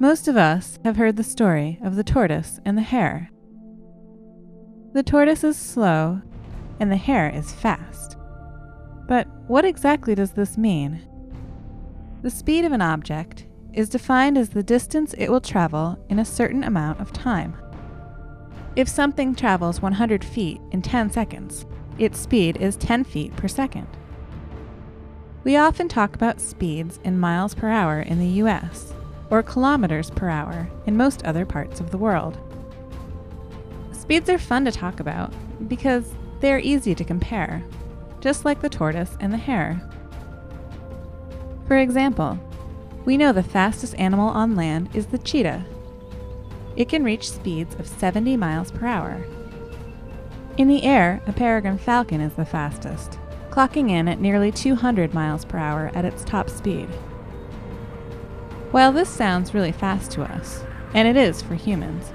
Most of us have heard the story of the tortoise and the hare. The tortoise is slow and the hare is fast. But what exactly does this mean? The speed of an object is defined as the distance it will travel in a certain amount of time. If something travels 100 feet in 10 seconds, its speed is 10 feet per second. We often talk about speeds in miles per hour in the US or kilometers per hour in most other parts of the world. Speeds are fun to talk about because they are easy to compare, just like the tortoise and the hare. For example, we know the fastest animal on land is the cheetah. It can reach speeds of 70 miles per hour. In the air, a peregrine falcon is the fastest, clocking in at nearly 200 miles per hour at its top speed. While this sounds really fast to us, and it is for humans,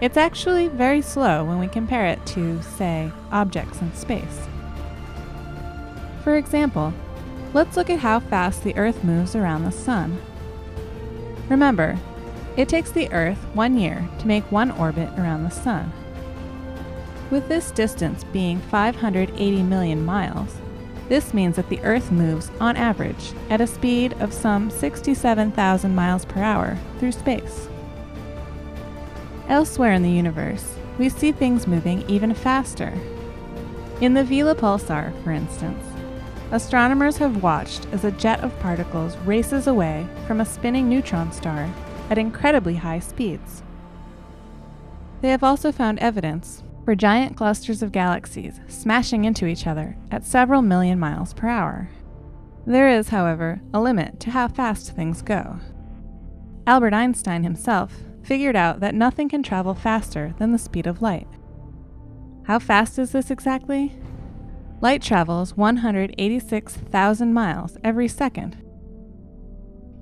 it's actually very slow when we compare it to, say, objects in space. For example, let's look at how fast the Earth moves around the Sun. Remember, it takes the Earth one year to make one orbit around the Sun. With this distance being 580 million miles, this means that the Earth moves, on average, at a speed of some 67,000 miles per hour through space. Elsewhere in the universe, we see things moving even faster. In the Vela pulsar, for instance, astronomers have watched as a jet of particles races away from a spinning neutron star at incredibly high speeds. They have also found evidence for giant clusters of galaxies smashing into each other at several million miles per hour. There is, however, a limit to how fast things go. Albert Einstein himself figured out that nothing can travel faster than the speed of light. How fast is this exactly? Light travels 186,000 miles every second.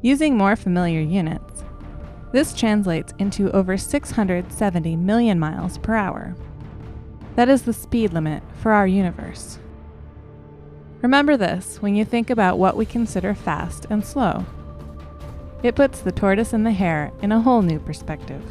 Using more familiar units, this translates into over 670 million miles per hour. That is the speed limit for our universe. Remember this when you think about what we consider fast and slow. It puts the tortoise and the hare in a whole new perspective.